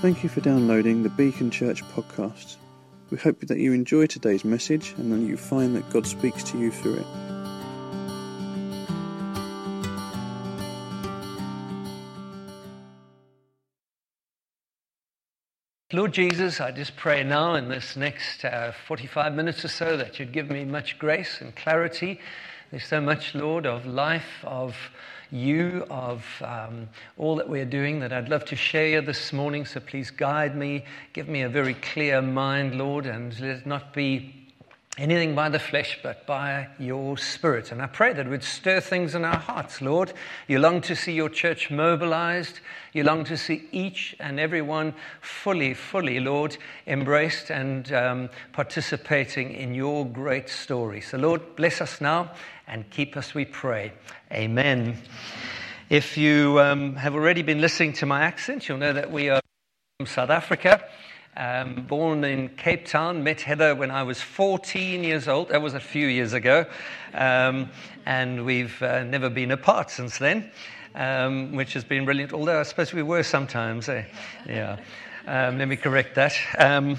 Thank you for downloading the Beacon Church podcast. We hope that you enjoy today's message and that you find that God speaks to you through it. Lord Jesus, I just pray now in this next uh, 45 minutes or so that you'd give me much grace and clarity. There's so much, Lord, of life, of you, of um, all that we're doing that I'd love to share you this morning. So please guide me, give me a very clear mind, Lord, and let it not be anything by the flesh, but by your spirit. And I pray that would stir things in our hearts, Lord. You long to see your church mobilized. You long to see each and every one fully, fully, Lord, embraced and um, participating in your great story. So, Lord, bless us now and keep us, we pray. Amen. If you um, have already been listening to my accent, you'll know that we are from South Africa. Um, born in Cape Town, met Heather when I was 14 years old. That was a few years ago. Um, and we've uh, never been apart since then, um, which has been brilliant. Although I suppose we were sometimes. Eh? Yeah. Um, let me correct that. Um,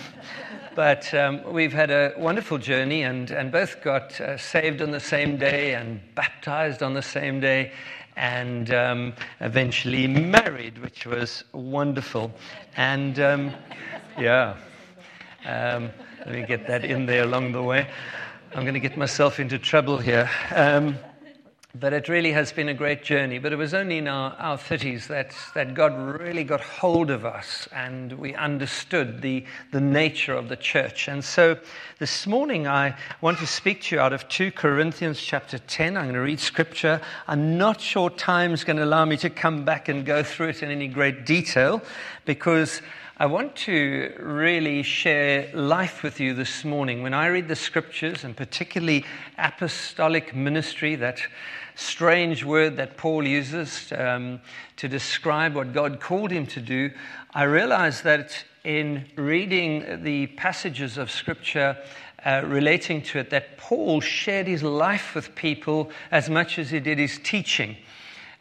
but um, we've had a wonderful journey and, and both got uh, saved on the same day and baptized on the same day and eventually married, which was wonderful. And yeah. Um, let me get that in there along the way. I'm going to get myself into trouble here. Um, but it really has been a great journey. But it was only in our, our 30s that, that God really got hold of us and we understood the, the nature of the church. And so this morning I want to speak to you out of 2 Corinthians chapter 10. I'm going to read scripture. I'm not sure time's going to allow me to come back and go through it in any great detail because I want to really share life with you this morning. When I read the scriptures, and particularly apostolic ministry, that strange word that Paul uses um, to describe what God called him to do, I realize that in reading the passages of scripture uh, relating to it, that Paul shared his life with people as much as he did his teaching.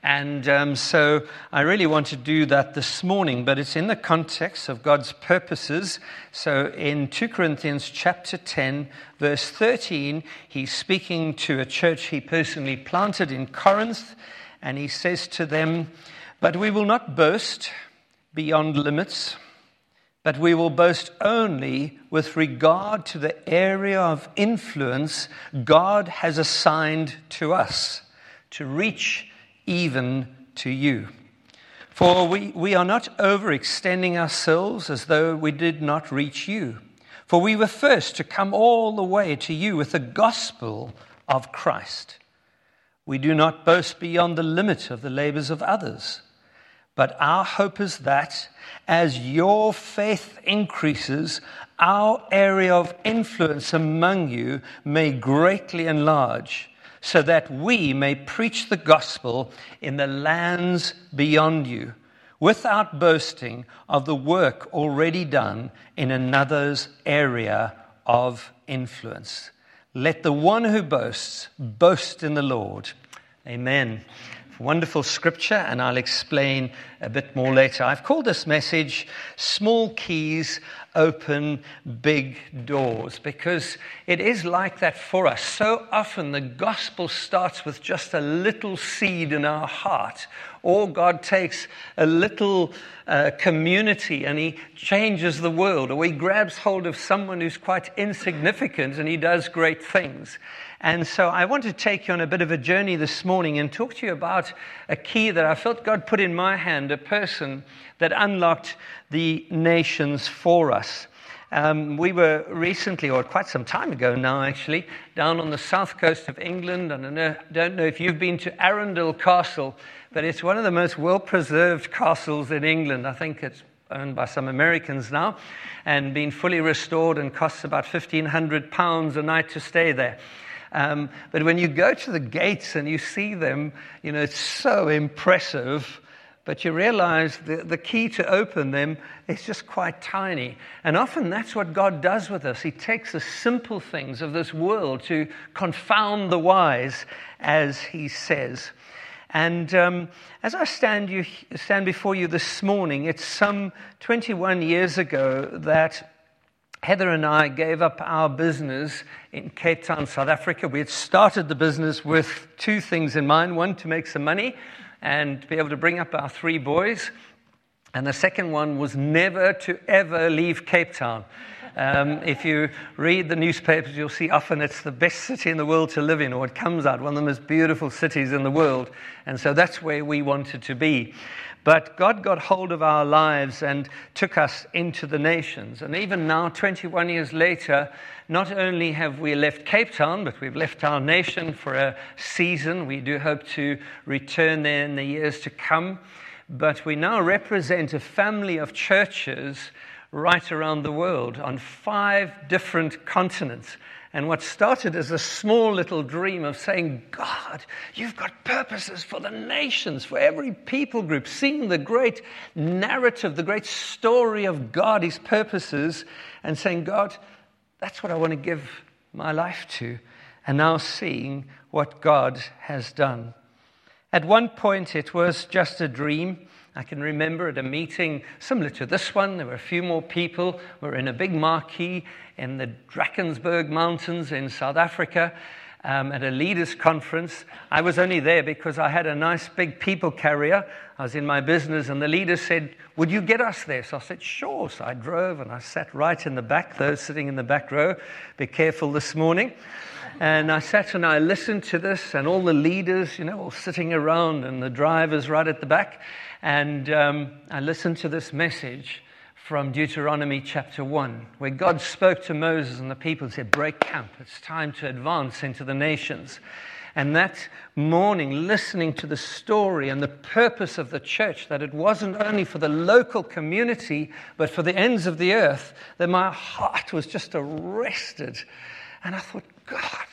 And um, so I really want to do that this morning, but it's in the context of God's purposes. So in 2 Corinthians chapter 10, verse 13, he's speaking to a church he personally planted in Corinth, and he says to them, But we will not boast beyond limits, but we will boast only with regard to the area of influence God has assigned to us to reach even to you. For we, we are not overextending ourselves as though we did not reach you. For we were first to come all the way to you with the gospel of Christ. We do not boast beyond the limit of the labors of others, but our hope is that as your faith increases, our area of influence among you may greatly enlarge so that we may preach the gospel in the lands beyond you, without boasting of the work already done in another's area of influence. Let the one who boasts boast in the Lord. Amen. Wonderful scripture, and I'll explain a bit more later. I've called this message Small Keys Open Big Doors because it is like that for us. So often the gospel starts with just a little seed in our heart, or God takes a little uh, community and He changes the world, or He grabs hold of someone who's quite insignificant and He does great things. And so I want to take you on a bit of a journey this morning and talk to you about a key that I felt God put in my hand, a person that unlocked the nations for us. Um, we were recently, or quite some time ago now actually, down on the south coast of England. And I know, don't know if you've been to Arundel Castle, but it's one of the most well preserved castles in England. I think it's owned by some Americans now and been fully restored and costs about £1,500 a night to stay there. Um, but when you go to the gates and you see them, you know, it's so impressive. But you realize the, the key to open them is just quite tiny. And often that's what God does with us. He takes the simple things of this world to confound the wise, as He says. And um, as I stand, you, stand before you this morning, it's some 21 years ago that Heather and I gave up our business in Cape Town, South Africa. We had started the business with two things in mind one, to make some money and be able to bring up our three boys. And the second one was never to ever leave Cape Town. Um, if you read the newspapers, you'll see often it's the best city in the world to live in, or it comes out one of the most beautiful cities in the world. And so that's where we wanted to be. But God got hold of our lives and took us into the nations. And even now, 21 years later, not only have we left Cape Town, but we've left our nation for a season. We do hope to return there in the years to come. But we now represent a family of churches right around the world on five different continents. And what started as a small little dream of saying, God, you've got purposes for the nations, for every people group, seeing the great narrative, the great story of God, His purposes, and saying, God, that's what I want to give my life to. And now seeing what God has done. At one point, it was just a dream. I can remember at a meeting similar to this one, there were a few more people. We were in a big marquee in the Drakensberg Mountains in South Africa um, at a leaders' conference. I was only there because I had a nice big people carrier. I was in my business, and the leader said, Would you get us there? So I said, Sure. So I drove and I sat right in the back, those sitting in the back row. Be careful this morning. And I sat and I listened to this, and all the leaders, you know, all sitting around, and the drivers right at the back. And um, I listened to this message from Deuteronomy chapter 1, where God spoke to Moses and the people and said, Break camp. It's time to advance into the nations. And that morning, listening to the story and the purpose of the church, that it wasn't only for the local community, but for the ends of the earth, that my heart was just arrested. And I thought, God,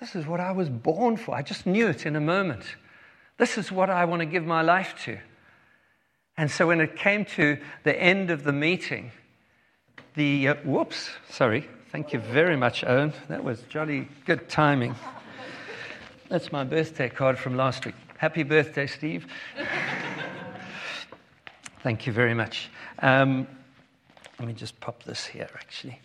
this is what I was born for. I just knew it in a moment. This is what I want to give my life to. And so when it came to the end of the meeting, the, uh, whoops, sorry, thank you very much, Owen. That was jolly good timing. That's my birthday card from last week. Happy birthday, Steve. thank you very much. Um, let me just pop this here, actually.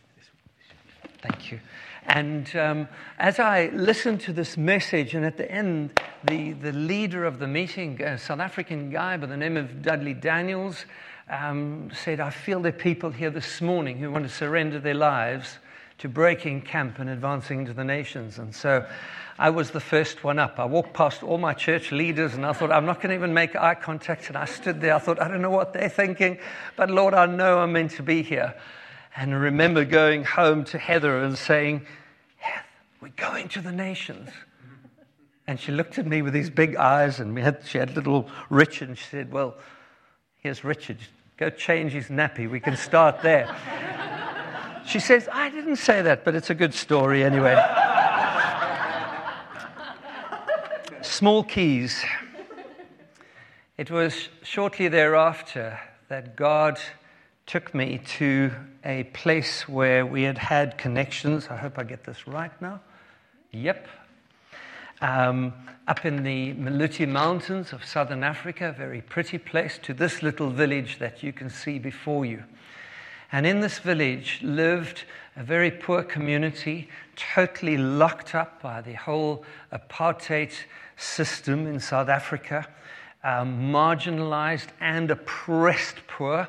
Thank you. And um, as I listened to this message, and at the end, the, the leader of the meeting, a South African guy by the name of Dudley Daniels, um, said, I feel there are people here this morning who want to surrender their lives to breaking camp and advancing into the nations. And so I was the first one up. I walked past all my church leaders and I thought, I'm not going to even make eye contact. And I stood there. I thought, I don't know what they're thinking, but Lord, I know I'm meant to be here. And I remember going home to Heather and saying, Heather, we're going to the nations. And she looked at me with these big eyes, and we had, she had little Richard, and she said, Well, here's Richard. Go change his nappy. We can start there. she says, I didn't say that, but it's a good story anyway. Small keys. It was shortly thereafter that God took me to a place where we had had connections. I hope I get this right now. Yep. Um, up in the Maluti Mountains of southern Africa, a very pretty place, to this little village that you can see before you. And in this village lived a very poor community, totally locked up by the whole apartheid system in South Africa, um, marginalized and oppressed poor.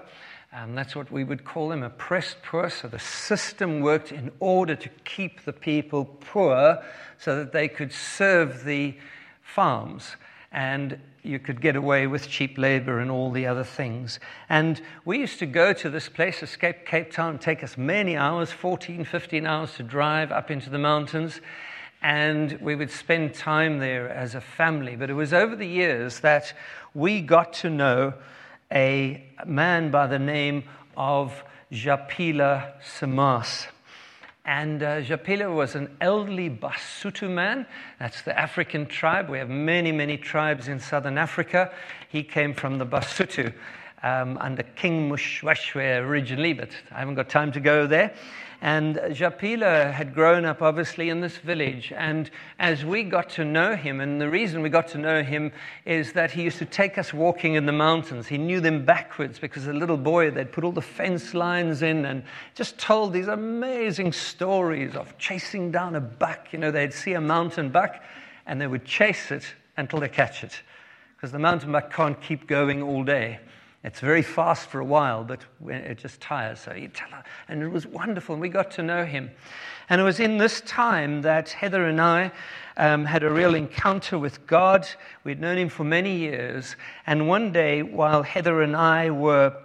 And that's what we would call them oppressed poor. So the system worked in order to keep the people poor so that they could serve the farms and you could get away with cheap labor and all the other things. And we used to go to this place, escape Cape Town, take us many hours 14, 15 hours to drive up into the mountains. And we would spend time there as a family. But it was over the years that we got to know a man by the name of Japila Samas. And uh, Japila was an elderly Basotho man. That's the African tribe. We have many, many tribes in southern Africa. He came from the Basotho um, under King Moshoeshoe originally, but I haven't got time to go there. And Japila had grown up, obviously, in this village. And as we got to know him, and the reason we got to know him is that he used to take us walking in the mountains. He knew them backwards because as a little boy, they'd put all the fence lines in and just told these amazing stories of chasing down a buck. You know, they'd see a mountain buck and they would chase it until they catch it because the mountain buck can't keep going all day. It's very fast for a while, but it just tires. So you tell her, and it was wonderful, and we got to know him. And it was in this time that Heather and I um, had a real encounter with God. We'd known him for many years, and one day, while Heather and I were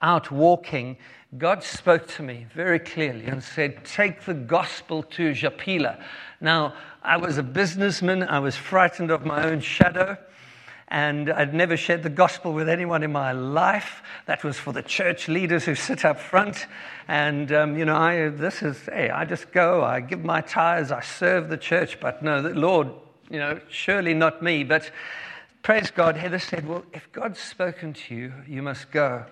out walking, God spoke to me very clearly and said, Take the gospel to Japila. Now, I was a businessman, I was frightened of my own shadow and I'd never shared the gospel with anyone in my life. That was for the church leaders who sit up front. And, um, you know, I, this is, hey, I just go, I give my tithes, I serve the church, but no, the Lord, you know, surely not me. But praise God, Heather said, well, if God's spoken to you, you must go.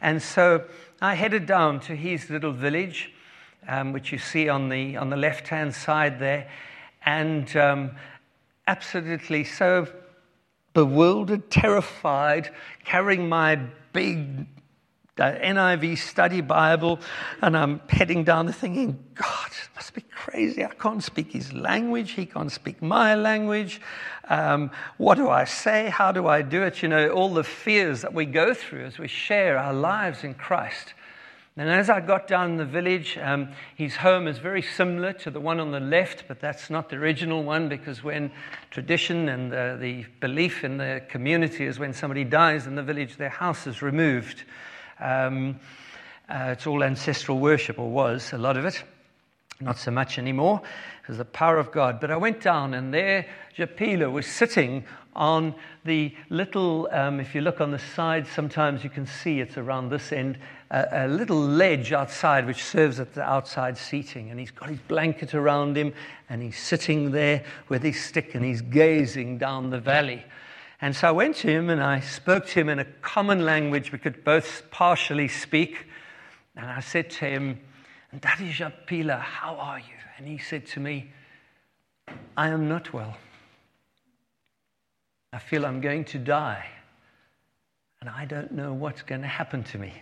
And so I headed down to his little village, um, which you see on the, on the left hand side there. And um, absolutely so bewildered, terrified, carrying my big uh, NIV study Bible, and I'm heading down the thinking, God, it must be crazy. I can't speak his language. He can't speak my language. Um, what do I say? How do I do it? You know, all the fears that we go through as we share our lives in Christ. And as I got down the village, um, his home is very similar to the one on the left, but that's not the original one because when tradition and the, the belief in the community is when somebody dies in the village, their house is removed. Um, uh, it's all ancestral worship, or was a lot of it. Not so much anymore, because the power of God. But I went down, and there Japila was sitting on the little, um, if you look on the side, sometimes you can see it's around this end, a, a, little ledge outside which serves as the outside seating. And he's got his blanket around him and he's sitting there with his stick and he's gazing down the valley. And so I went to him and I spoke to him in a common language we could both partially speak. And I said to him, Daddy Japila, how are you? And he said to me, I am not well. I feel I'm going to die. And I don't know what's going to happen to me.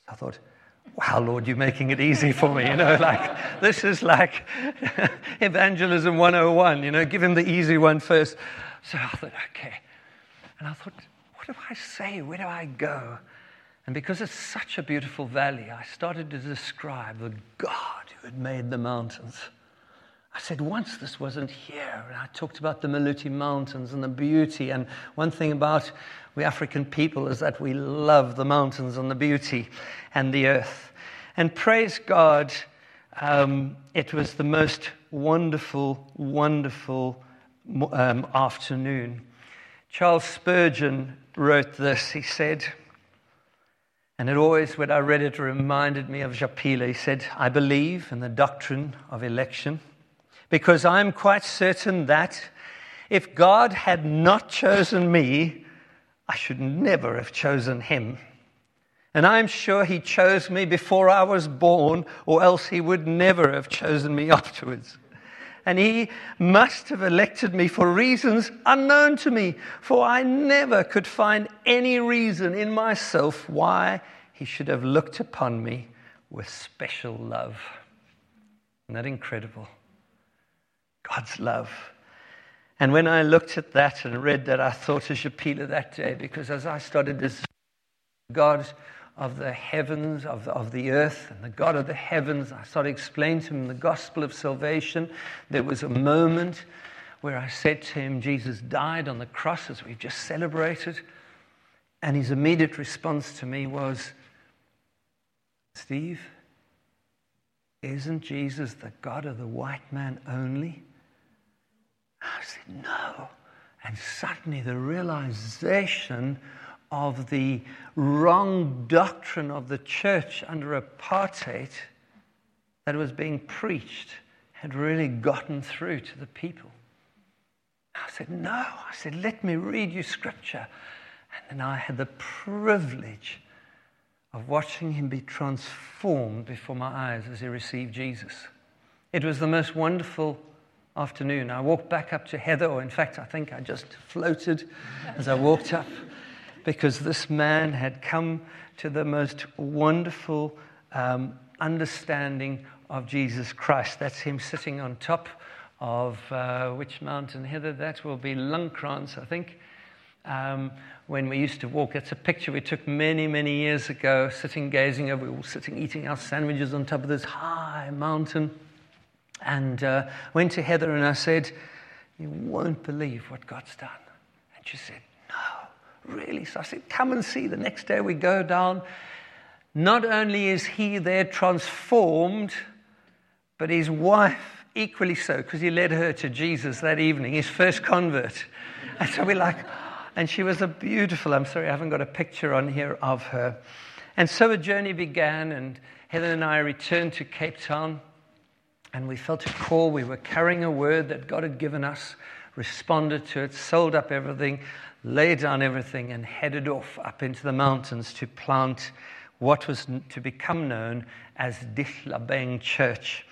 So I thought, wow, Lord, you're making it easy for me. You know, like, this is like evangelism 101, you know, give him the easy one first. So I thought, okay. And I thought, what do I say? Where do I go? And because it's such a beautiful valley, I started to describe the God who had made the mountains. I said, once this wasn't here. And I talked about the Maluti Mountains and the beauty. And one thing about we African people is that we love the mountains and the beauty and the earth. And praise God, um, it was the most wonderful, wonderful um, afternoon. Charles Spurgeon wrote this. He said, and it always, when I read it, reminded me of Japila. He said, I believe in the doctrine of election because I'm quite certain that if God had not chosen me, I should never have chosen him. And I'm sure he chose me before I was born, or else he would never have chosen me afterwards. And he must have elected me for reasons unknown to me, for I never could find any reason in myself why he should have looked upon me with special love. Isn't that incredible? God's love. And when I looked at that and read that, I thought of Japila that day because as I started this God of the heavens, of the, of the earth, and the God of the heavens, I started explaining to him the gospel of salvation. There was a moment where I said to him, Jesus died on the cross as we've just celebrated. And his immediate response to me was, Steve, isn't Jesus the God of the white man only? I said, No. And suddenly the realization of the wrong doctrine of the church under apartheid that was being preached had really gotten through to the people. I said, No. I said, Let me read you scripture. And then I had the privilege of watching him be transformed before my eyes as he received Jesus. It was the most wonderful afternoon. I walked back up to Heather, or in fact, I think I just floated as I walked up, because this man had come to the most wonderful um, understanding of Jesus Christ. That's him sitting on top of uh, which mountain, Heather? That will be Lungkrans, I think. Um, when we used to walk, it's a picture we took many, many years ago, sitting gazing over, we were sitting eating our sandwiches on top of this high mountain. And uh, went to Heather and I said, You won't believe what God's done. And she said, No, really? So I said, Come and see. The next day we go down. Not only is he there transformed, but his wife equally so, because he led her to Jesus that evening, his first convert. And so we're like, and she was a beautiful, I'm sorry, I haven't got a picture on here of her. And so a journey began, and Heather and I returned to Cape Town, and we felt a call. We were carrying a word that God had given us, responded to it, sold up everything, laid down everything, and headed off up into the mountains to plant what was to become known as Dihlabeng Church.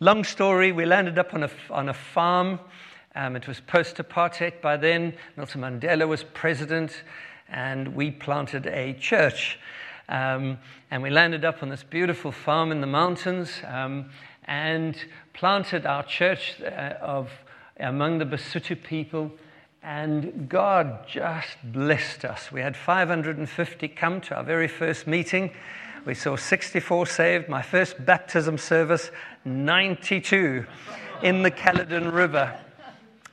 Long story, we landed up on a, on a farm. Um, it was post apartheid by then. Nelson Mandela was president, and we planted a church. Um, and we landed up on this beautiful farm in the mountains um, and planted our church uh, of, among the Basotho people. And God just blessed us. We had 550 come to our very first meeting. We saw 64 saved. My first baptism service, 92 in the Caledon River.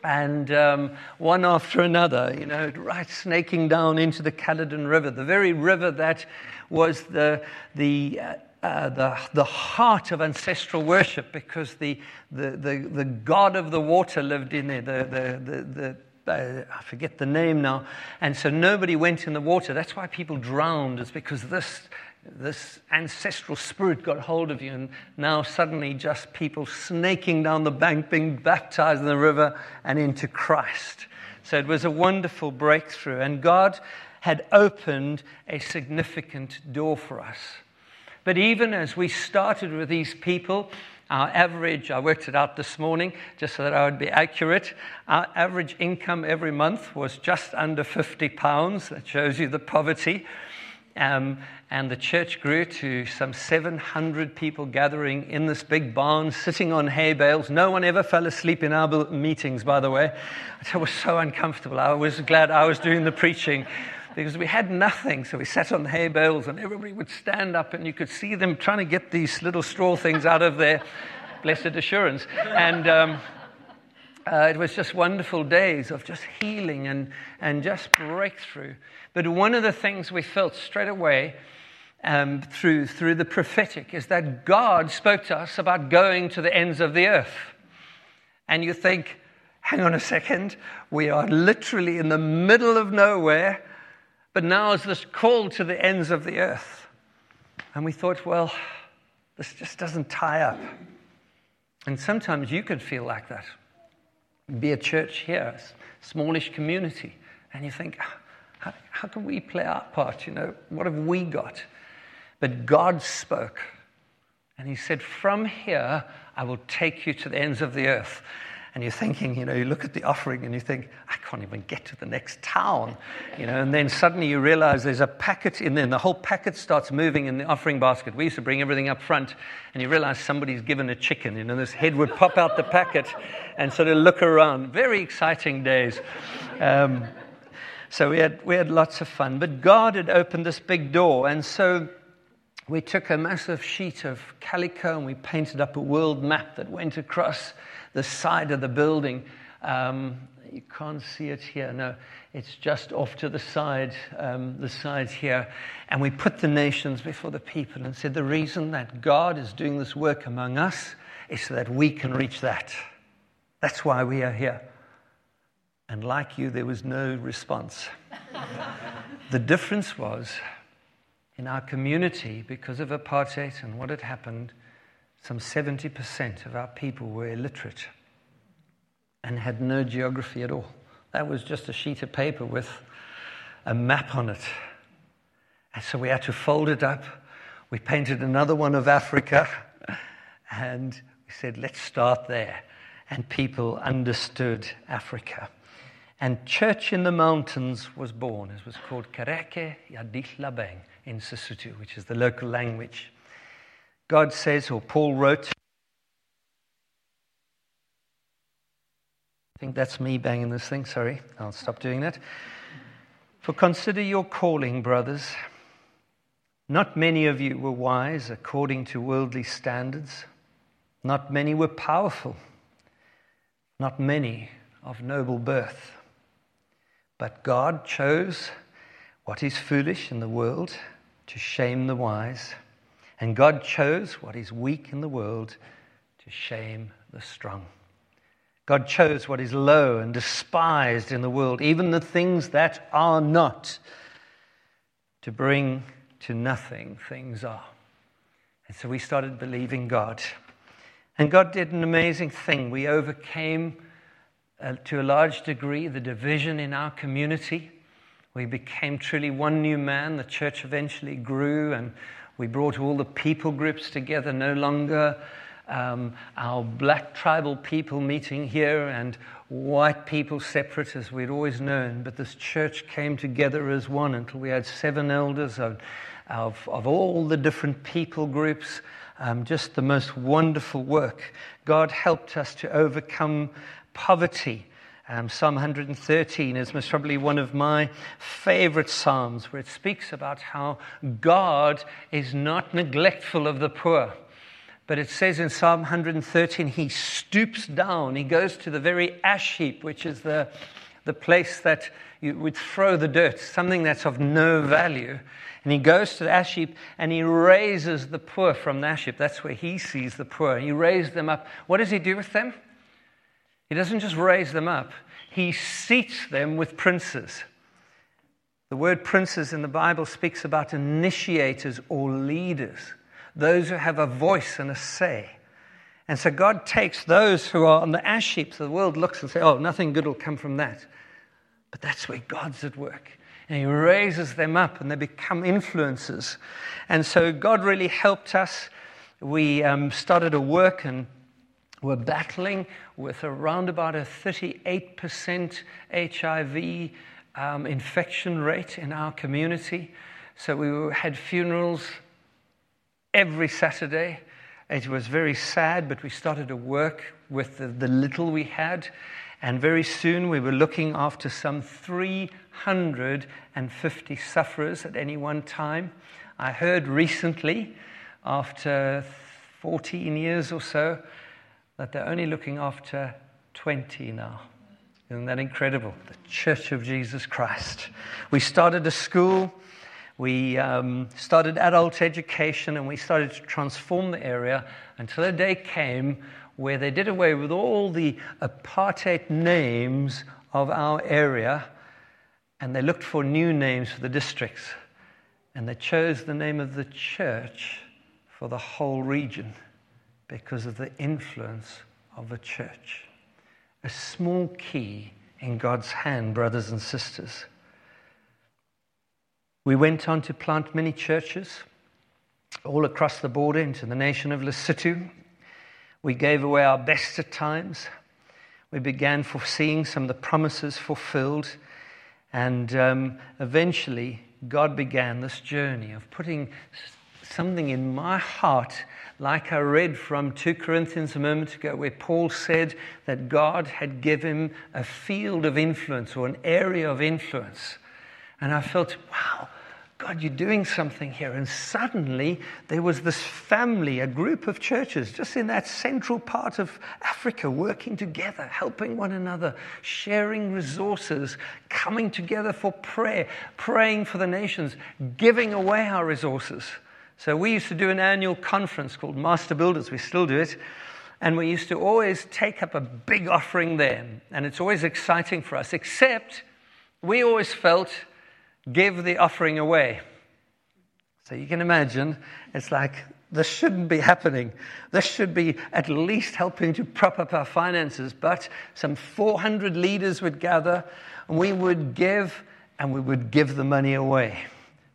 And um, one after another, you know, right snaking down into the Caledon River, the very river that was the, the, uh, uh, the, the heart of ancestral worship because the, the, the, the god of the water lived in there, the, the, the, the uh, I forget the name now. And so nobody went in the water. That's why people drowned, is because this, this ancestral spirit got hold of you. And now suddenly just people snaking down the bank, being baptized in the river and into Christ. So it was a wonderful breakthrough. And God had opened a significant door for us. But even as we started with these people, our average, I worked it out this morning just so that I would be accurate. Our average income every month was just under 50 pounds. That shows you the poverty. Um, and the church grew to some 700 people gathering in this big barn, sitting on hay bales. No one ever fell asleep in our meetings, by the way. It was so uncomfortable. I was glad I was doing the preaching because we had nothing. So we sat on hay bales and everybody would stand up and you could see them trying to get these little straw things out of their blessed assurance. And um, uh, it was just wonderful days of just healing and, and just breakthrough. But one of the things we felt straight away um, through, through the prophetic is that God spoke to us about going to the ends of the earth. And you think, hang on a second, we are literally in the middle of nowhere but now is this call to the ends of the earth. And we thought, well, this just doesn't tie up. And sometimes you could feel like that. Be a church here, a smallish community, and you think, ah, how, how can we play our part? You know, what have we got? But God spoke, and He said, From here, I will take you to the ends of the earth and you're thinking, you know, you look at the offering and you think, I can't even get to the next town, you know, and then suddenly you realize there's a packet in there, and the whole packet starts moving in the offering basket. We used to bring everything up front, and you realize somebody's given a chicken, you know, this head would pop out the packet and sort of look around. Very exciting days. Um, so we had, we had lots of fun. But God had opened this big door, and so we took a massive sheet of calico and we painted up a world map that went across the side of the building. Um, you can't see it here. No, it's just off to the side, um, the side here. And we put the nations before the people and said, the reason that God is doing this work among us is so that we can reach that. That's why we are here. And like you, there was no response. the difference was in our community, because of apartheid and what had happened, some 70% of our people were illiterate and had no geography at all. That was just a sheet of paper with a map on it. And so we had to fold it up. We painted another one of Africa. And we said, let's start there. And people understood Africa. And Church in the Mountains was born. It was called Kereke Yadihlabeng in Sesotho, which is the local language. God says, or Paul wrote, I think that's me banging this thing, sorry. I'll stop doing that. For consider your calling, brothers. Not many of you were wise according to worldly standards. Not many were powerful. Not many of noble birth. But God chose what is foolish in the world to shame the wise. And God chose what is weak in the world to shame the strong. God chose what is low and despised in the world, even the things that are not, to bring to nothing things are. And so we started believing God. And God did an amazing thing. We overcame uh, to a large degree the division in our community. We became truly one new man. The church eventually grew, and we brought all the people groups together, no longer um, our black tribal people meeting here and white people separate as we'd always known. But this church came together as one until we had seven elders of, of, of all the different people groups. Um, just the most wonderful work. God helped us to overcome poverty. Um, Psalm 113 is most probably one of my favorite Psalms where it speaks about how God is not neglectful of the poor. But it says in Psalm 113, he stoops down, he goes to the very ash heap, which is the, the place that you would throw the dirt, something that's of no value. And he goes to the ash heap and he raises the poor from the ash heap. That's where he sees the poor. He raises them up. What does he do with them? He doesn't just raise them up, he seats them with princes. The word princes in the Bible speaks about initiators or leaders, those who have a voice and a say. And so God takes those who are on the ash heaps the world, looks and says, Oh, nothing good will come from that. But that's where God's at work. And He raises them up and they become influences. And so God really helped us. We um, started a work and we're battling with around about a 38% HIV um, infection rate in our community. So we had funerals every Saturday. It was very sad, but we started to work with the, the little we had. And very soon we were looking after some 350 sufferers at any one time. I heard recently, after 14 years or so, that they're only looking after 20 now. Isn't that incredible? The Church of Jesus Christ. We started a school, we um, started adult education, and we started to transform the area until a day came where they did away with all the apartheid names of our area and they looked for new names for the districts. And they chose the name of the church for the whole region because of the influence of a church. A small key in God's hand, brothers and sisters. We went on to plant many churches all across the border into the nation of Lesotho. We gave away our best at times. We began foreseeing some of the promises fulfilled. And um, eventually, God began this journey of putting something in my heart like I read from 2 Corinthians a moment ago, where Paul said that God had given him a field of influence or an area of influence. And I felt, wow, God, you're doing something here. And suddenly there was this family, a group of churches just in that central part of Africa working together, helping one another, sharing resources, coming together for prayer, praying for the nations, giving away our resources. So we used to do an annual conference called Master Builders. We still do it. And we used to always take up a big offering there. And it's always exciting for us, except we always felt give the offering away. So you can imagine, it's like this shouldn't be happening. This should be at least helping to prop up our finances. But some 400 leaders would gather, and we would give, and we would give the money away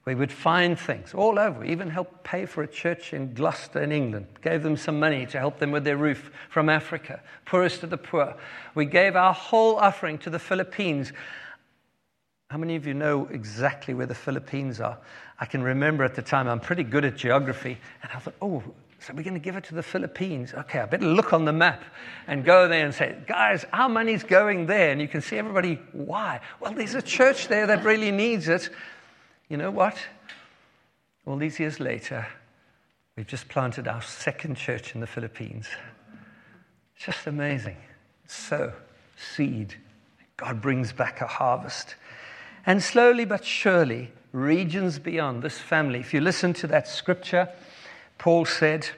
We would find things all over. We even helped pay for a church in Gloucester in England. Gave them some money to help them with their roof from Africa. Poorest of the poor. We gave our whole offering to the Philippines. How many of you know exactly where the Philippines are? I can remember at the time, I'm pretty good at geography, and I thought, oh, so we're going to give it to the Philippines. Okay, I better look on the map and go there and say, guys, our money's going there. And you can see everybody, why? Well, there's a church there that really needs it. You know what? All these years later, we've just planted our second church in the Philippines. It's just amazing. Sow, seed. God brings back a harvest. And slowly but surely, regions beyond this family, if you listen to that scripture, Paul said,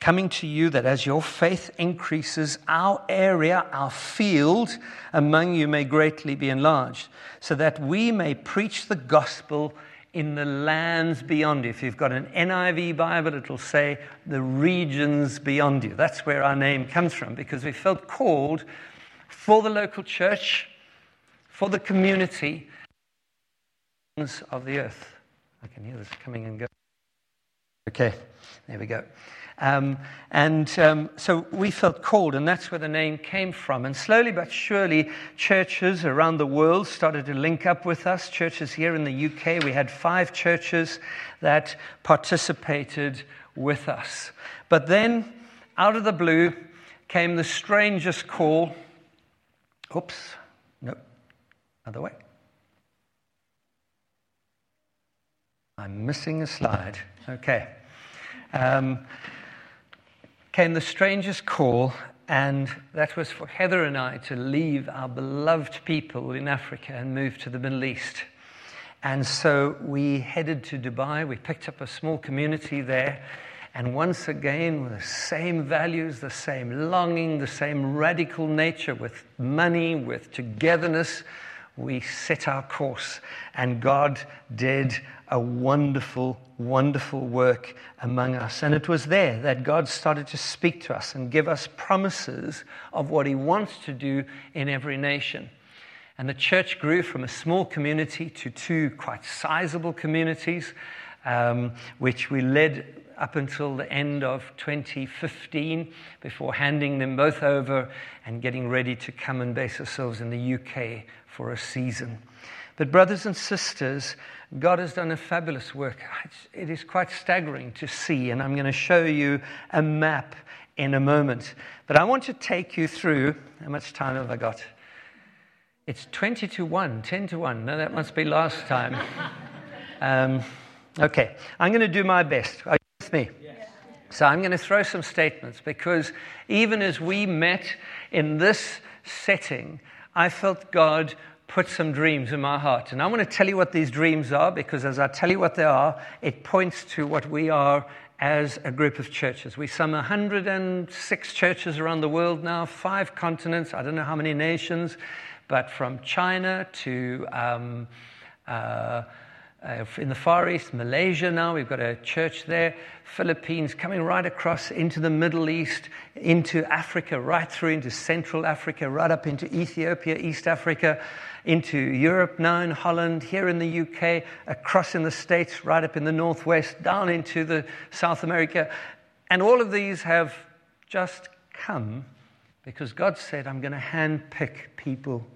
Coming to you that as your faith increases, our area, our field among you may greatly be enlarged, so that we may preach the gospel in the lands beyond you. If you've got an NIV Bible, it'll say the regions beyond you. That's where our name comes from, because we felt called for the local church, for the community of the earth. I can hear this coming and going. Okay, there we go. Um, and um, so we felt called, and that's where the name came from. And slowly but surely, churches around the world started to link up with us. Churches here in the UK, we had five churches that participated with us. But then, out of the blue, came the strangest call. Oops, no, other way. I'm missing a slide. Okay. Um, came the strangest call, and that was for Heather and I to leave our beloved people in Africa and move to the Middle East. And so we headed to Dubai. We picked up a small community there. And once again, with the same values, the same longing, the same radical nature, with money, with togetherness, we set our course. And God did a wonderful, wonderful work among us. And it was there that God started to speak to us and give us promises of what He wants to do in every nation. And the church grew from a small community to two quite sizable communities, um, which we led up until the end of 2015 before handing them both over and getting ready to come and base ourselves in the UK for a season. But, brothers and sisters, God has done a fabulous work. It is quite staggering to see, and I'm going to show you a map in a moment. But I want to take you through how much time have I got? It's 20 to 1, 10 to 1. No, that must be last time. Um, okay, I'm going to do my best. Are you with me? Yes. So I'm going to throw some statements because even as we met in this setting, I felt God put some dreams in my heart. And I want to tell you what these dreams are because as I tell you what they are, it points to what we are as a group of churches. We some 106 churches around the world now, five continents, I don't know how many nations, but from China to um, uh, uh, in the Far East, Malaysia now, we've got a church there, Philippines, coming right across into the Middle East, into Africa, right through into Central Africa, right up into Ethiopia, East Africa, into Europe now in Holland, here in the UK, across in the States, right up in the Northwest, down into the South America. And all of these have just come because God said, I'm going to handpick people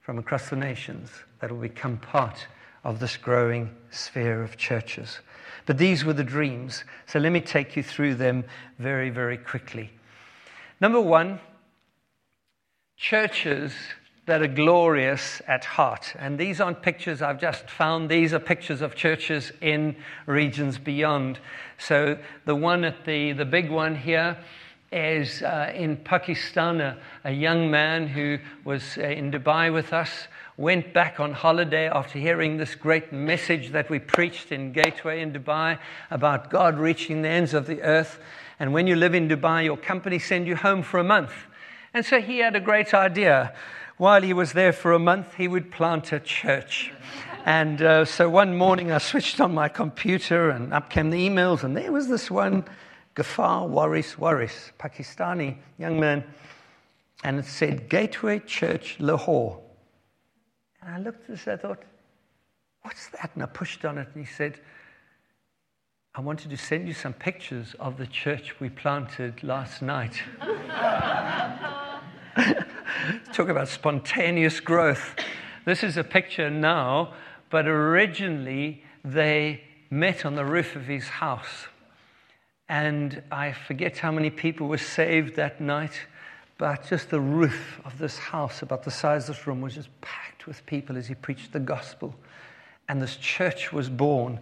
from across the nations that will become part of this growing sphere of churches. But these were the dreams. So let me take you through them very, very quickly. Number one, churches that are glorious at heart. And these aren't pictures I've just found, these are pictures of churches in regions beyond. So the one at the, the big one here is uh, in Pakistan, a, a, young man who was uh, in Dubai with us went back on holiday after hearing this great message that we preached in Gateway in Dubai about God reaching the ends of the earth. And when you live in Dubai, your company send you home for a month. And so he had a great idea. While he was there for a month, he would plant a church. And uh, so one morning I switched on my computer and up came the emails, and there was this one, Gafar Waris Waris, Pakistani young man. And it said Gateway Church Lahore. And I looked at this, I thought, What's that? And I pushed on it, and he said, I wanted to send you some pictures of the church we planted last night. Talk about spontaneous growth. This is a picture now, but originally they met on the roof of his house. And I forget how many people were saved that night, but just the roof of this house, about the size of this room, was just packed with people as he preached the gospel. And this church was born.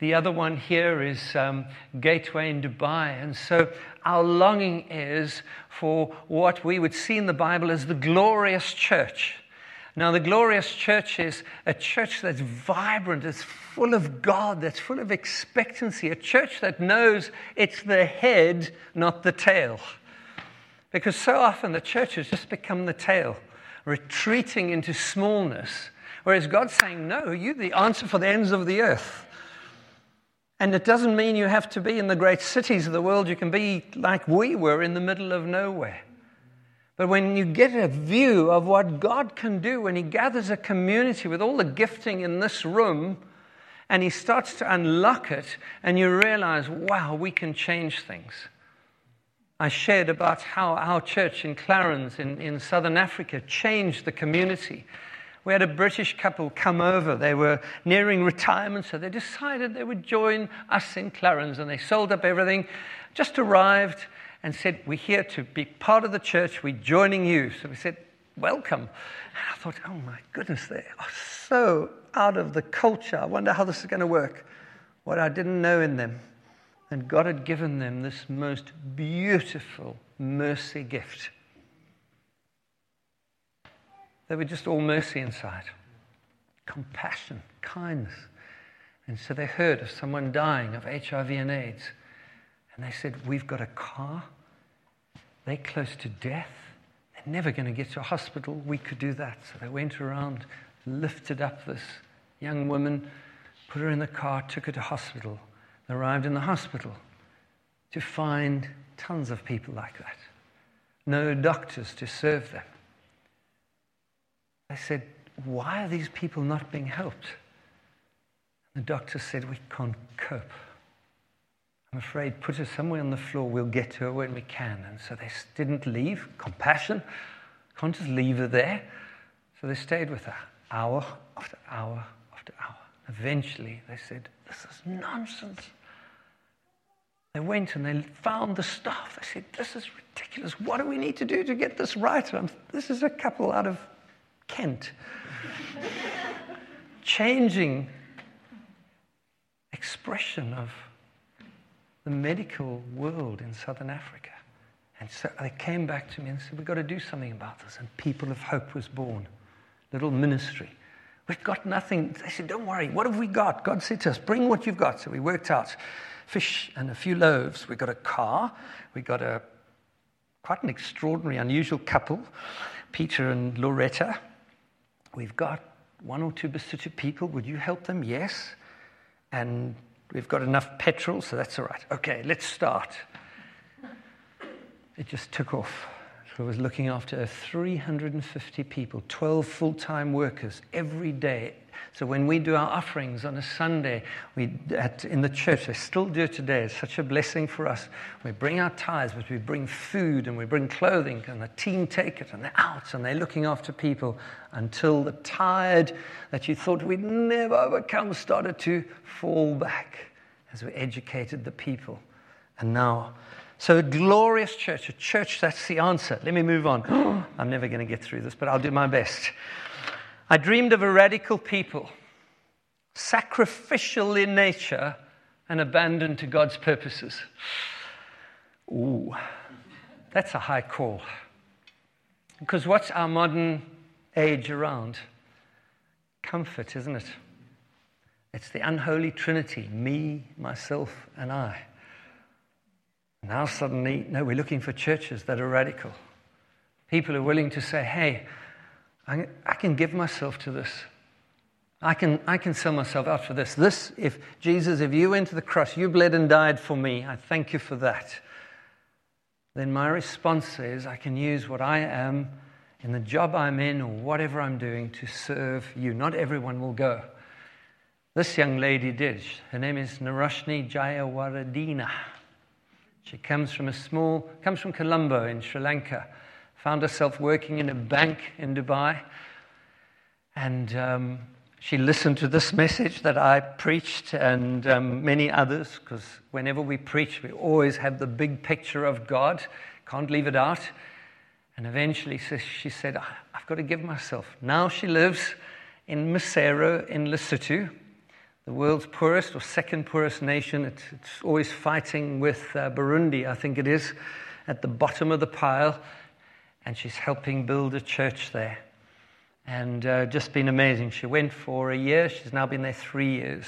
The other one here is um, Gateway in Dubai. And so our longing is for what we would see in the Bible as the glorious church. Now, the glorious church is a church that's vibrant, that's full of God, that's full of expectancy, a church that knows it's the head, not the tail. Because so often the church has just become the tail, retreating into smallness, whereas God's saying, No, you're the answer for the ends of the earth. And it doesn't mean you have to be in the great cities of the world. You can be like we were in the middle of nowhere. But when you get a view of what God can do when He gathers a community with all the gifting in this room and He starts to unlock it, and you realize, wow, we can change things. I shared about how our church in Clarens in, in southern Africa changed the community. We had a British couple come over. They were nearing retirement, so they decided they would join us in Clarens, and they sold up everything, just arrived, and said, We're here to be part of the church. We're joining you. So we said, Welcome. And I thought, Oh my goodness, they are so out of the culture. I wonder how this is going to work. What I didn't know in them. And God had given them this most beautiful mercy gift. They were just all mercy inside compassion, kindness. And so they heard of someone dying of HIV and AIDS. And they said, We've got a car. They're close to death. They're never going to get to a hospital. We could do that. So they went around, lifted up this young woman, put her in the car, took her to hospital. Arrived in the hospital to find tons of people like that. No doctors to serve them. I said, Why are these people not being helped? The doctor said, We can't cope. I'm afraid, put her somewhere on the floor, we'll get to her when we can. And so they didn't leave. Compassion. Can't just leave her there. So they stayed with her hour after hour after hour. Eventually, they said, This is nonsense. They went and they found the staff. They said, This is ridiculous. What do we need to do to get this right? I'm, this is a couple out of Kent. Changing expression of the medical world in southern Africa. And so they came back to me and said, We've got to do something about this. And People of Hope was born, little ministry. We've got nothing. They said, Don't worry, what have we got? God said to us, Bring what you've got. So we worked out fish and a few loaves. We got a car. We got a quite an extraordinary, unusual couple, Peter and Loretta. We've got one or two Basotho people. Would you help them? Yes. And we've got enough petrol, so that's all right. Okay, let's start. It just took off. I was looking after 350 people, 12 full time workers every day so when we do our offerings on a Sunday, we at, in the church, I still do today. It's such a blessing for us. We bring our tithes, but we bring food and we bring clothing, and the team take it, and they're out and they're looking after people until the tide that you thought we'd never overcome started to fall back as we educated the people. And now, so a glorious church, a church that's the answer. Let me move on. I'm never going to get through this, but I'll do my best. I dreamed of a radical people, sacrificial in nature and abandoned to God's purposes. Ooh, that's a high call. Because what's our modern age around? Comfort, isn't it? It's the unholy trinity me, myself, and I. Now, suddenly, no, we're looking for churches that are radical. People are willing to say, hey, I, I can give myself to this. I can, I can sell myself out for this. This, if Jesus, if you went to the cross, you bled and died for me, I thank you for that. Then my response is I can use what I am in the job I'm in or whatever I'm doing to serve you. Not everyone will go. This young lady did. Her name is Naroshni Jayawaradina. She comes from a small, comes from Colombo in Sri Lanka. Found herself working in a bank in Dubai. And um, she listened to this message that I preached and um, many others, because whenever we preach, we always have the big picture of God. Can't leave it out. And eventually she said, I've got to give myself. Now she lives in Maseru in Lesotho the world's poorest or second poorest nation. It's, it's always fighting with uh, Burundi, I think it is, at the bottom of the pile. And she's helping build a church there. And uh, just been amazing. She went for a year, she's now been there three years,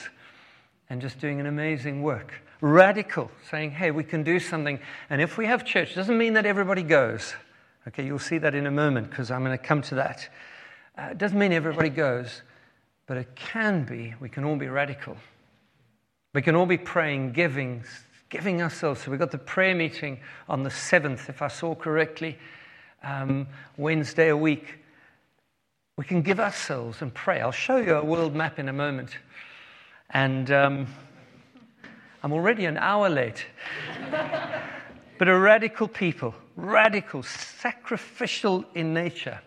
and just doing an amazing work. Radical, saying, hey, we can do something. And if we have church, doesn't mean that everybody goes. Okay, you'll see that in a moment because I'm going to come to that. Uh, it doesn't mean everybody goes. But it can be, we can all be radical. We can all be praying, giving, giving ourselves. So we've got the prayer meeting on the 7th, if I saw correctly, um, Wednesday a week. We can give ourselves and pray. I'll show you a world map in a moment. And um, I'm already an hour late. but a radical people, radical, sacrificial in nature.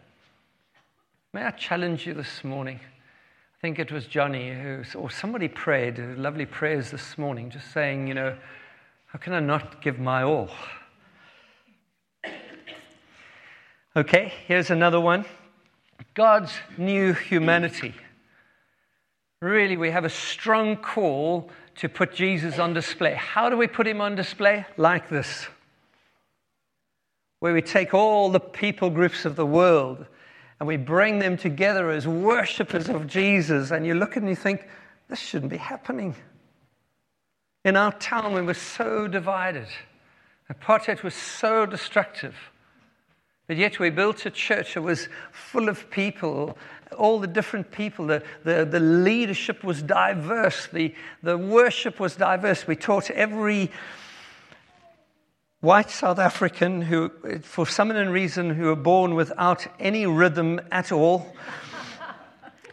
May I challenge you this morning? I think it was Johnny who, or somebody prayed, lovely prayers this morning, just saying, you know, how can I not give my all? Okay, here's another one God's new humanity. Really, we have a strong call to put Jesus on display. How do we put him on display? Like this where we take all the people groups of the world and we bring them together as worshippers of Jesus, and you look and you think, this shouldn't be happening. In our town, we were so divided. Apartheid was so destructive. But yet we built a church that was full of people, all the different people. The, the, the leadership was diverse, the, the worship was diverse. We taught every white South African who, for some unknown reason, who were born without any rhythm at all.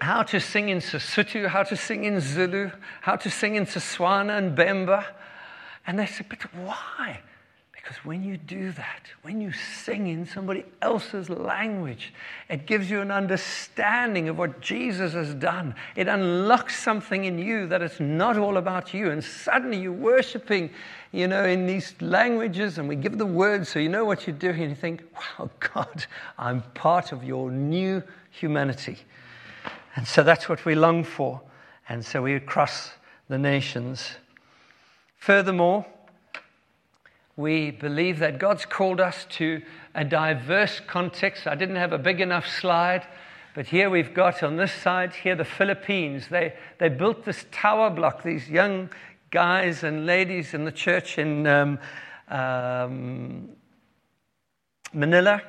how to sing in Sesotho, how to sing in Zulu, how to sing in Setswana and Bemba. And they said, but why? Because when you do that, when you sing in somebody else's language, it gives you an understanding of what Jesus has done. It unlocks something in you that it's not all about you. And suddenly you're worshiping, you know, in these languages, and we give the words so you know what you're doing, and you think, wow, God, I'm part of your new humanity. And so that's what we long for. And so we cross the nations. Furthermore, we believe that God's called us to a diverse context. I didn't have a big enough slide, but here we've got on this side here the Philippines. They, they built this tower block, these young guys and ladies in the church in um, um, Manila.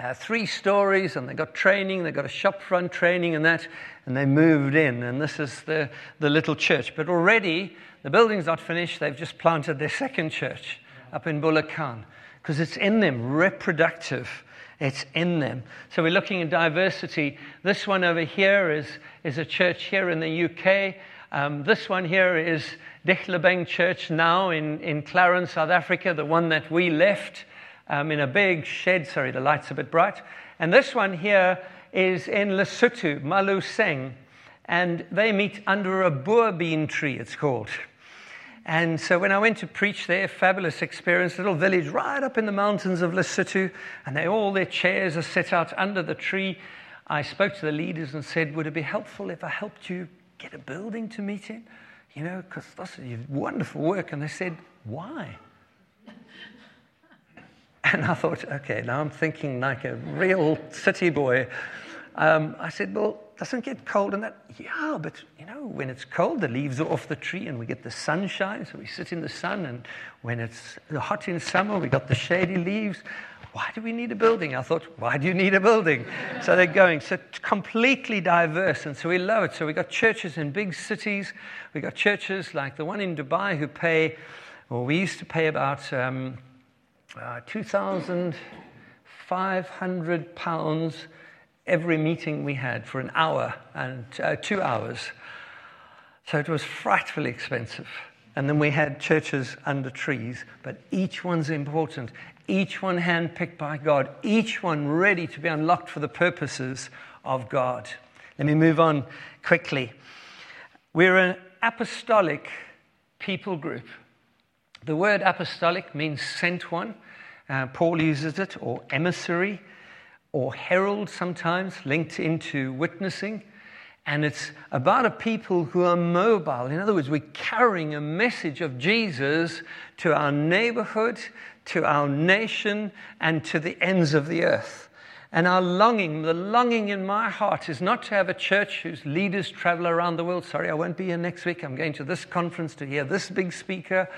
Uh, three stories, and they got training, they got a shopfront training and that, and they moved in. And this is the, the little church. But already, the building's not finished, they've just planted their second church up in Bulacan because it's in them, reproductive. It's in them. So we're looking at diversity. This one over here is, is a church here in the UK. Um, this one here is Ditlebeng Church now in, in Clarens, South Africa, the one that we left um, in a big shed. Sorry, the light's a bit bright. And this one here is in Lesotho, Maluseng. And they meet under a boer bean tree, it's called. And so when I went to preach there, fabulous experience, little village right up in the mountains of Lesotho, and they all their chairs are set out under the tree. I spoke to the leaders and said, Would it be helpful if I helped you get a building to meet in? You know, because that's wonderful work. And they said, Why? And I thought, okay, now I'm thinking like a real city boy. Um, I said, Well, doesn't get cold and that. Yeah, but you know, when it's cold, the leaves are off the tree and we get the sunshine, so we sit in the sun. And when it's hot in summer, we got the shady leaves. Why do we need a building? I thought, why do you need a building? so they're going. So completely diverse, and so we love it. So we got churches in big cities. We got churches like the one in Dubai who pay, well, we used to pay about um, uh, two thousand five hundred pounds every meeting we had for an hour and uh, two hours. So it was frightfully expensive. And then we had churches under trees, but each one's important. Each one handpicked by God, each one ready to be unlocked for the purposes of God. Let me move on quickly. We're an apostolic people group. The word apostolic means sent one. Uh, Paul uses it, or emissary, or herald sometimes, linked into witnessing. And it's about a people who are mobile. In other words, we're carrying a message of Jesus to our neighborhood, to our nation, and to the ends of the earth. And our longing, the longing in my heart is not to have a church whose leaders travel around the world. Sorry, I won't be here next week. I'm going to this conference to hear this big speaker.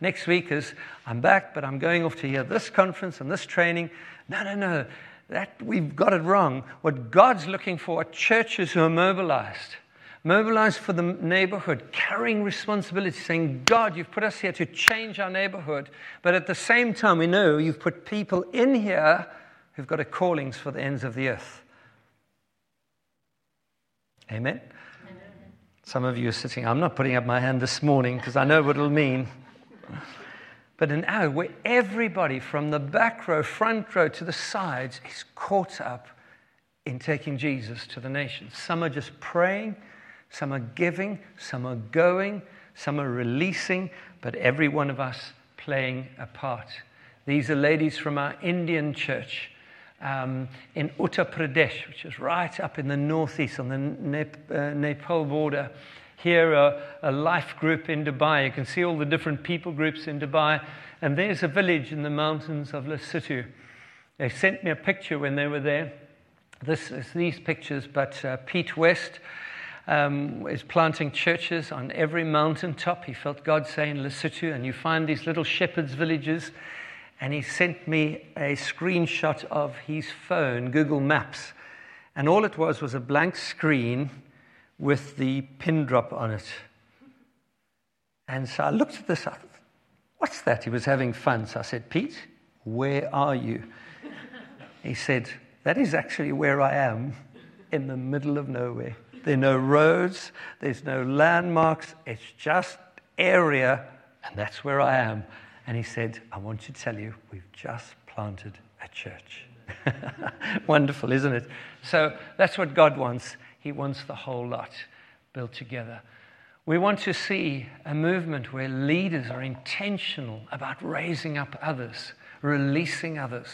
Next week is I'm back, but I'm going off to hear this conference and this training. No, no, no. That we've got it wrong. What God's looking for are churches who are mobilized. Mobilized for the neighborhood, carrying responsibility, saying, God, you've put us here to change our neighborhood. But at the same time, we know you've put people in here who've got a callings for the ends of the earth. Amen? Amen. Some of you are sitting, I'm not putting up my hand this morning because I know what it'll mean but an hour where everybody from the back row, front row to the sides is caught up in taking Jesus to the nations. Some are just praying, some are giving, some are going, some are releasing, but every one of us playing a part. These are ladies from our Indian church um, in Uttar Pradesh, which is right up in the northeast on the Nep- uh, Nepal border here a, a life group in Dubai. You can see all the different people groups in Dubai. And there's a village in the mountains of Lesotho. They sent me a picture when they were there. This is these pictures, but uh, Pete West um, is planting churches on every mountaintop. He felt God say in Lesotho, and you find these little shepherds' villages. And he sent me a screenshot of his phone, Google Maps. And all it was was a blank screen with the pin drop on it. And so I looked at this, I thought, what's that? He was having fun. So I said, Pete, where are you? He said, that is actually where I am in the middle of nowhere. There are no roads, there's no landmarks, it's just area, and that's where I am. And he said, I want to tell you, we've just planted a church. Wonderful, isn't it? So that's what God wants. He wants the whole lot built together. We want to see a movement where leaders are intentional about raising up others, releasing others.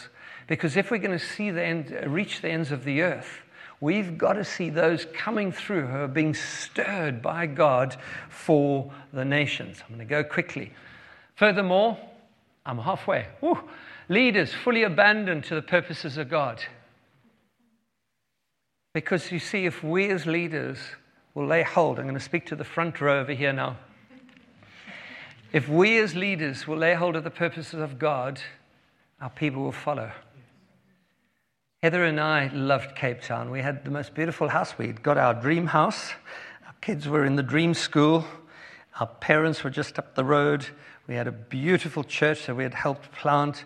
Because if we're going to see the end, reach the ends of the earth, we've got to see those coming through who are being stirred by God for the nations. I'm going to go quickly. Furthermore, I'm halfway. Woo. Leaders fully abandoned to the purposes of God. Because you see, if we as leaders will lay hold, I'm going to speak to the front row over here now. If we as leaders will lay hold of the purposes of God, our people will follow. Heather and I loved Cape Town. We had the most beautiful house. We'd got our dream house. Our kids were in the dream school. Our parents were just up the road. We had a beautiful church that we had helped plant,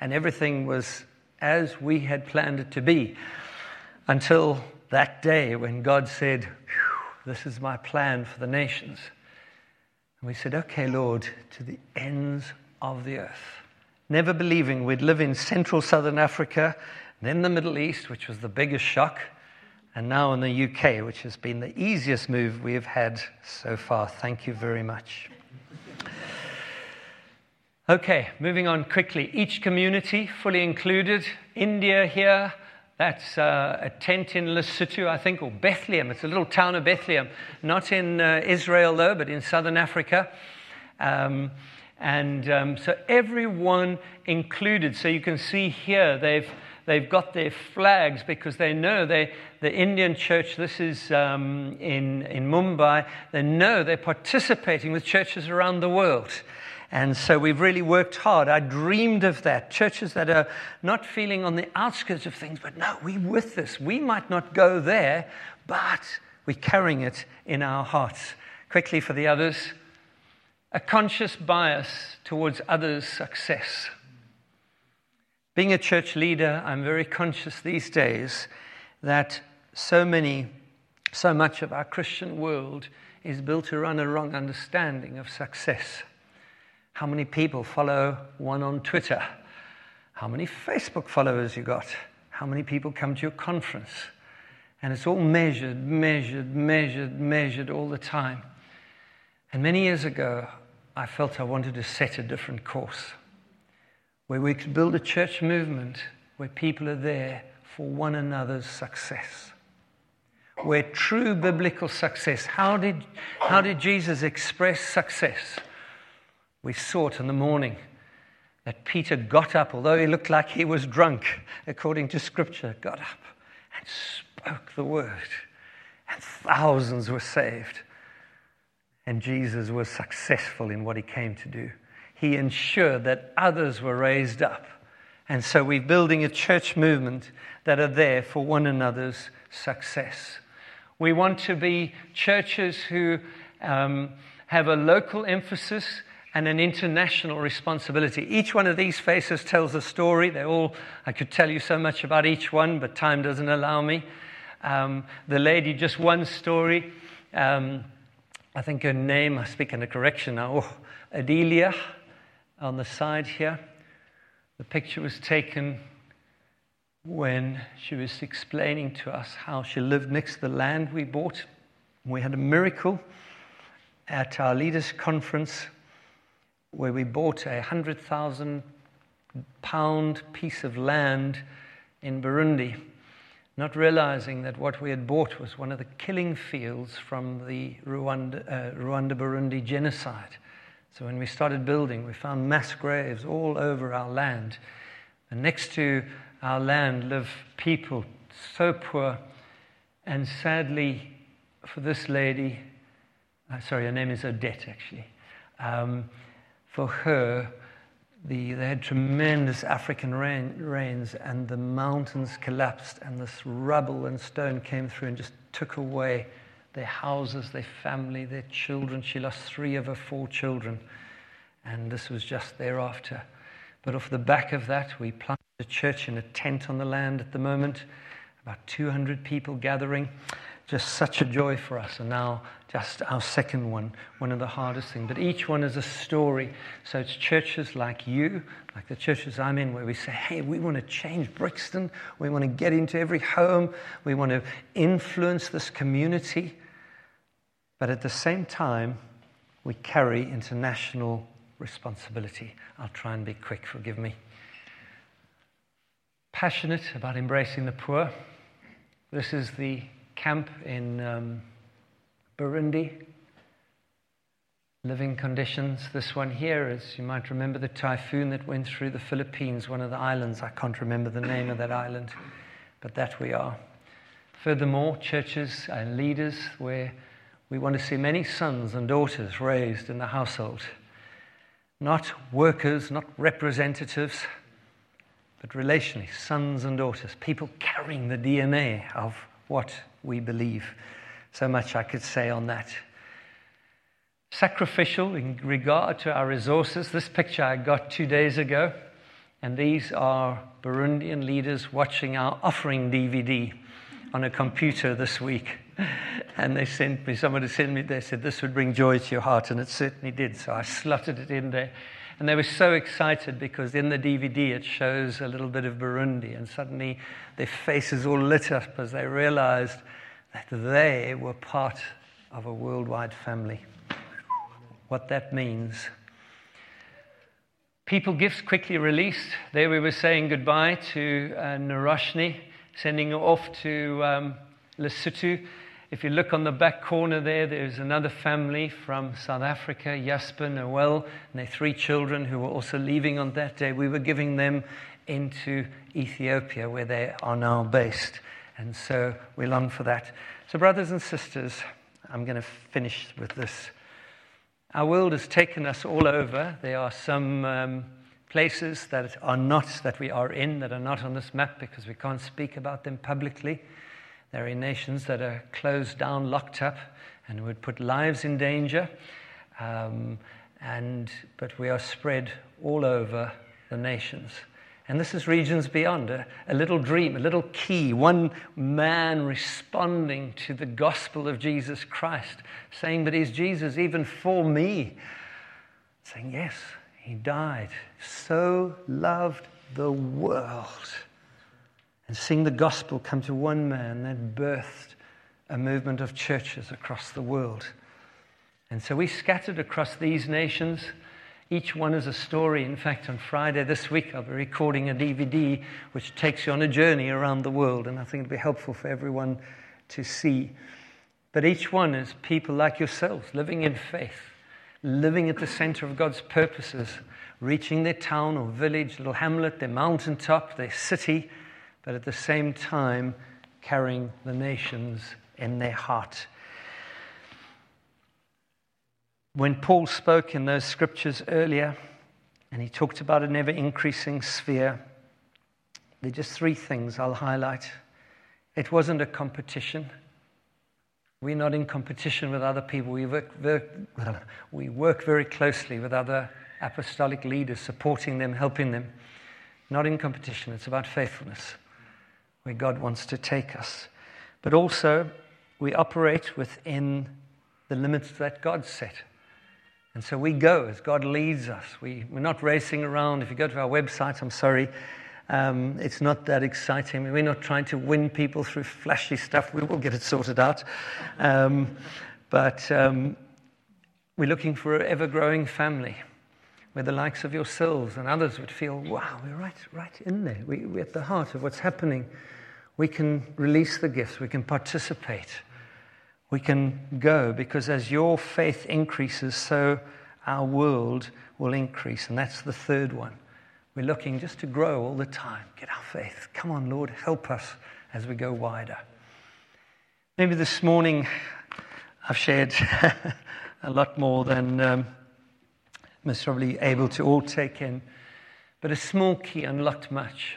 and everything was as we had planned it to be until that day when God said, This is my plan for the nations. And we said, Okay, Lord, to the ends of the earth. Never believing we'd live in central southern Africa, then the Middle East, which was the biggest shock, and now in the UK, which has been the easiest move we have had so far. Thank you very much. Okay, moving on quickly. Each community fully included. India here, that's uh, a tent in Lesotho, I think, or Bethlehem. It's a little town of Bethlehem, not in uh, Israel, though, but in southern Africa. Um, and um, so everyone included. So you can see here they've, they've got their flags because they know they, the Indian church, this is um, in, in Mumbai, they know they're participating with churches around the world. And so we've really worked hard. I dreamed of that. Churches that are not feeling on the outskirts of things, but no, we're with this. We might not go there, but we're carrying it in our hearts. Quickly for the others a conscious bias towards others' success. Being a church leader, I'm very conscious these days that so many So much of our Christian world is built around a wrong understanding of success. How many people follow one on Twitter? How many Facebook followers you got? How many people come to your conference? And it's all measured, measured, measured, measured all the time. And many years ago, I felt I wanted to set a different course where we could build a church movement where people are there for one another's success. Where true biblical success, how did, how did Jesus express success? We saw it in the morning that Peter got up, although he looked like he was drunk, according to Scripture, got up and spoke the word, and thousands were saved. And Jesus was successful in what he came to do. He ensured that others were raised up. And so we're building a church movement that are there for one another's success. We want to be churches who um, have a local emphasis and an international responsibility. Each one of these faces tells a story. They all, I could tell you so much about each one, but time doesn't allow me. Um, the lady, just one story. Um, I think her name, I speak in a correction now, oh, Adelia on the side here. The picture was taken when she was explaining to us how she lived next to the land we bought. We had a miracle at our leaders' conference where we bought a 100,000 pound piece of land in Burundi, not realizing that what we had bought was one of the killing fields from the Rwanda, uh, Burundi genocide. So when we started building, we found mass graves all over our land. And next to our land live people so poor. And sadly, for this lady, uh, sorry, her name is Odette actually, um, for her, the, they had tremendous African rain, rains, and the mountains collapsed, and this rubble and stone came through and just took away their houses, their family, their children. She lost three of her four children, and this was just thereafter. But off the back of that, we planted a church in a tent on the land at the moment, about 200 people gathering. Just such a joy for us. And now, just our second one, one of the hardest things. But each one is a story. So it's churches like you, like the churches I'm in, where we say, hey, we want to change Brixton. We want to get into every home. We want to influence this community. But at the same time, we carry international responsibility. I'll try and be quick, forgive me. Passionate about embracing the poor. This is the camp in um, Burundi. Living conditions. This one here is, you might remember, the typhoon that went through the Philippines, one of the islands. I can't remember the name of that island, but that we are. Furthermore, churches and leaders where we want to see many sons and daughters raised in the household. Not workers, not representatives, but relationally, sons and daughters, people carrying the DNA of what we believe. So much I could say on that. Sacrificial in regard to our resources. This picture I got two days ago, and these are Burundian leaders watching our offering DVD on a computer this week. And they sent me, somebody sent me, they said, this would bring joy to your heart, and it certainly did. So I slotted it in there. And they were so excited because in the DVD it shows a little bit of Burundi, and suddenly their faces all lit up as they realized that they were part of a worldwide family. What that means. People gifts quickly released. There we were saying goodbye to uh, Naroshni, sending her off to um, Lesotho. If you look on the back corner there, there's another family from South Africa, Jasper, Noel, and their three children who were also leaving on that day. We were giving them into Ethiopia, where they are now based. And so we long for that. So, brothers and sisters, I'm going to finish with this. Our world has taken us all over. There are some um, places that are not, that we are in, that are not on this map because we can't speak about them publicly. There are nations that are closed down, locked up, and would put lives in danger. Um, and, but we are spread all over the nations. And this is regions beyond a, a, little dream, a little key, one man responding to the gospel of Jesus Christ, saying, But is Jesus even for me? Saying, Yes, he died. So loved the world. And seeing the gospel come to one man that birthed a movement of churches across the world. And so we scattered across these nations each one is a story. In fact, on Friday this week, I'll be recording a DVD which takes you on a journey around the world, and I think it'll be helpful for everyone to see. But each one is people like yourselves, living in faith, living at the center of God's purposes, reaching their town or village, little hamlet, their mountaintop, their city, but at the same time carrying the nations in their heart when Paul spoke in those scriptures earlier, and he talked about an ever increasing sphere, there are just three things I'll highlight. It wasn't a competition. We're not in competition with other people. We work, very, we work very closely with other apostolic leaders, supporting them, helping them. Not in competition, it's about faithfulness, where God wants to take us. But also, we operate within the limits that God set. And so we go as God leads us. We, we're not racing around. If you go to our website, I'm sorry, um, it's not that exciting. We're not trying to win people through flashy stuff. We will get it sorted out. Um, but um, we're looking for an ever growing family where the likes of yourselves and others would feel, wow, we're right, right in there. We, we're at the heart of what's happening. We can release the gifts, we can participate we can go because as your faith increases, so our world will increase. And that's the third one. We're looking just to grow all the time. Get our faith. Come on, Lord, help us as we go wider. Maybe this morning I've shared a lot more than um, most probably able to all take in, but a small key unlocked much.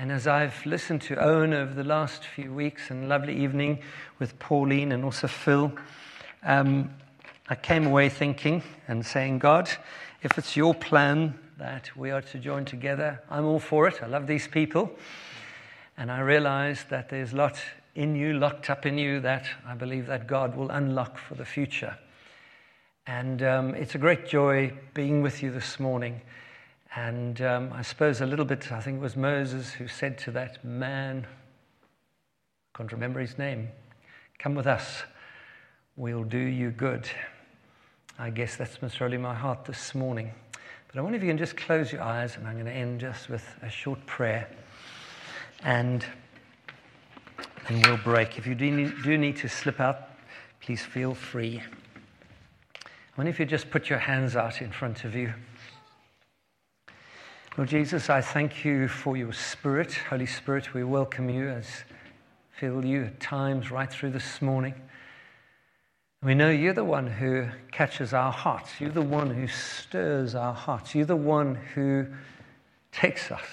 And as I've listened to Owen over the last few weeks and lovely evening with Pauline and also Phil, um, I came away thinking and saying, God, if it's your plan that we are to join together, I'm all for it. I love these people. And I realized that there's a lot in you, locked up in you, that I believe that God will unlock for the future. And um, it's a great joy being with you this morning. And um, I suppose a little bit, I think it was Moses who said to that man, I can't remember his name, come with us, we'll do you good. I guess that's most really my heart this morning. But I wonder if you can just close your eyes, and I'm going to end just with a short prayer. And then we'll break. If you do need, do need to slip out, please feel free. I wonder if you just put your hands out in front of you. Lord Jesus, I thank you for your Spirit. Holy Spirit, we welcome you as feel you at times right through this morning. We know you're the one who catches our hearts. You're the one who stirs our hearts. You're the one who takes us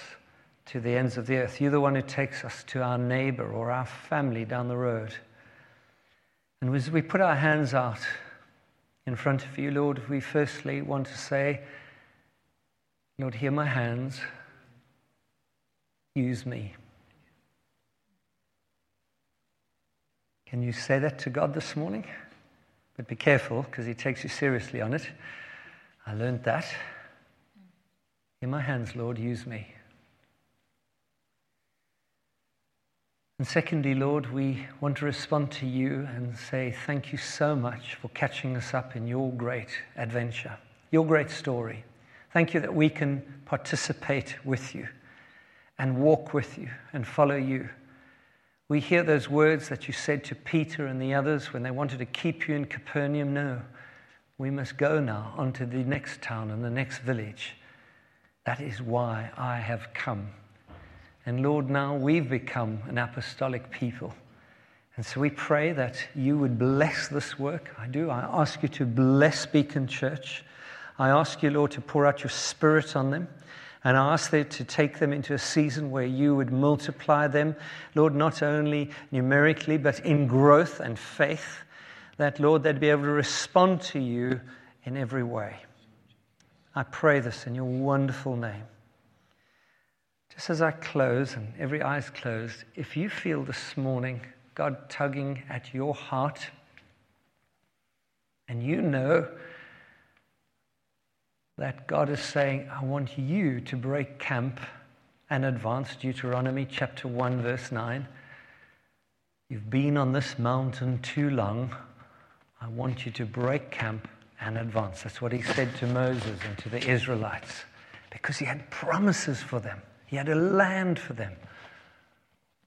to the ends of the earth. You're the one who takes us to our neighbor or our family down the road. And as we put our hands out in front of you, Lord, we firstly want to say, Lord, hear my hands. Use me. Can you say that to God this morning? But be careful because He takes you seriously on it. I learned that. In my hands, Lord, use me. And secondly, Lord, we want to respond to you and say thank you so much for catching us up in your great adventure, your great story. Thank you that we can participate with you and walk with you and follow you. We hear those words that you said to Peter and the others when they wanted to keep you in Capernaum. No, we must go now onto the next town and the next village. That is why I have come. And Lord, now we've become an apostolic people. And so we pray that you would bless this work. I do. I ask you to bless Beacon Church. I ask you, Lord, to pour out your spirit on them. And I ask that to take them into a season where you would multiply them, Lord, not only numerically, but in growth and faith. That, Lord, they'd be able to respond to you in every way. I pray this in your wonderful name. just as I close and every eye is closed, if you feel this morning God tugging at your heart, and you know that God is saying, I want you to break camp and advance, Deuteronomy chapter 1, verse 9. You've been on this mountain too long. I want you to break camp and advance. That's what he said to Moses and to the Israelites because he had promises for them, he had a land for them.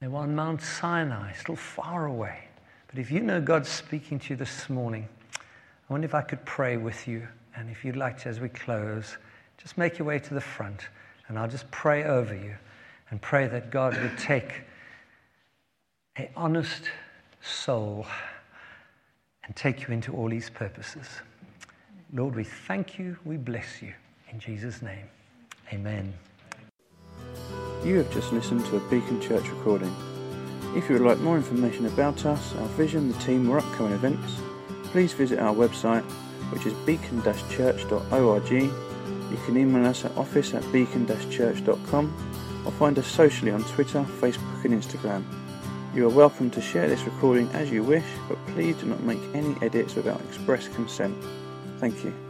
They were on Mount Sinai, still far away. But if you know God's speaking to you this morning, I wonder if I could pray with you. And if you'd like to, as we close, just make your way to the front and I'll just pray over you and pray that God would take an honest soul and take you into all his purposes. Lord, we thank you, we bless you. In Jesus' name, amen. You have just listened to a Beacon Church recording. If you would like more information about us, our vision, the team, or upcoming events, please visit our website, which is beacon-church.org. You can email us at office at beacon-church.com or find us socially on Twitter, Facebook, and Instagram. You are welcome to share this recording as you wish, but please do not make any edits without express consent. Thank you.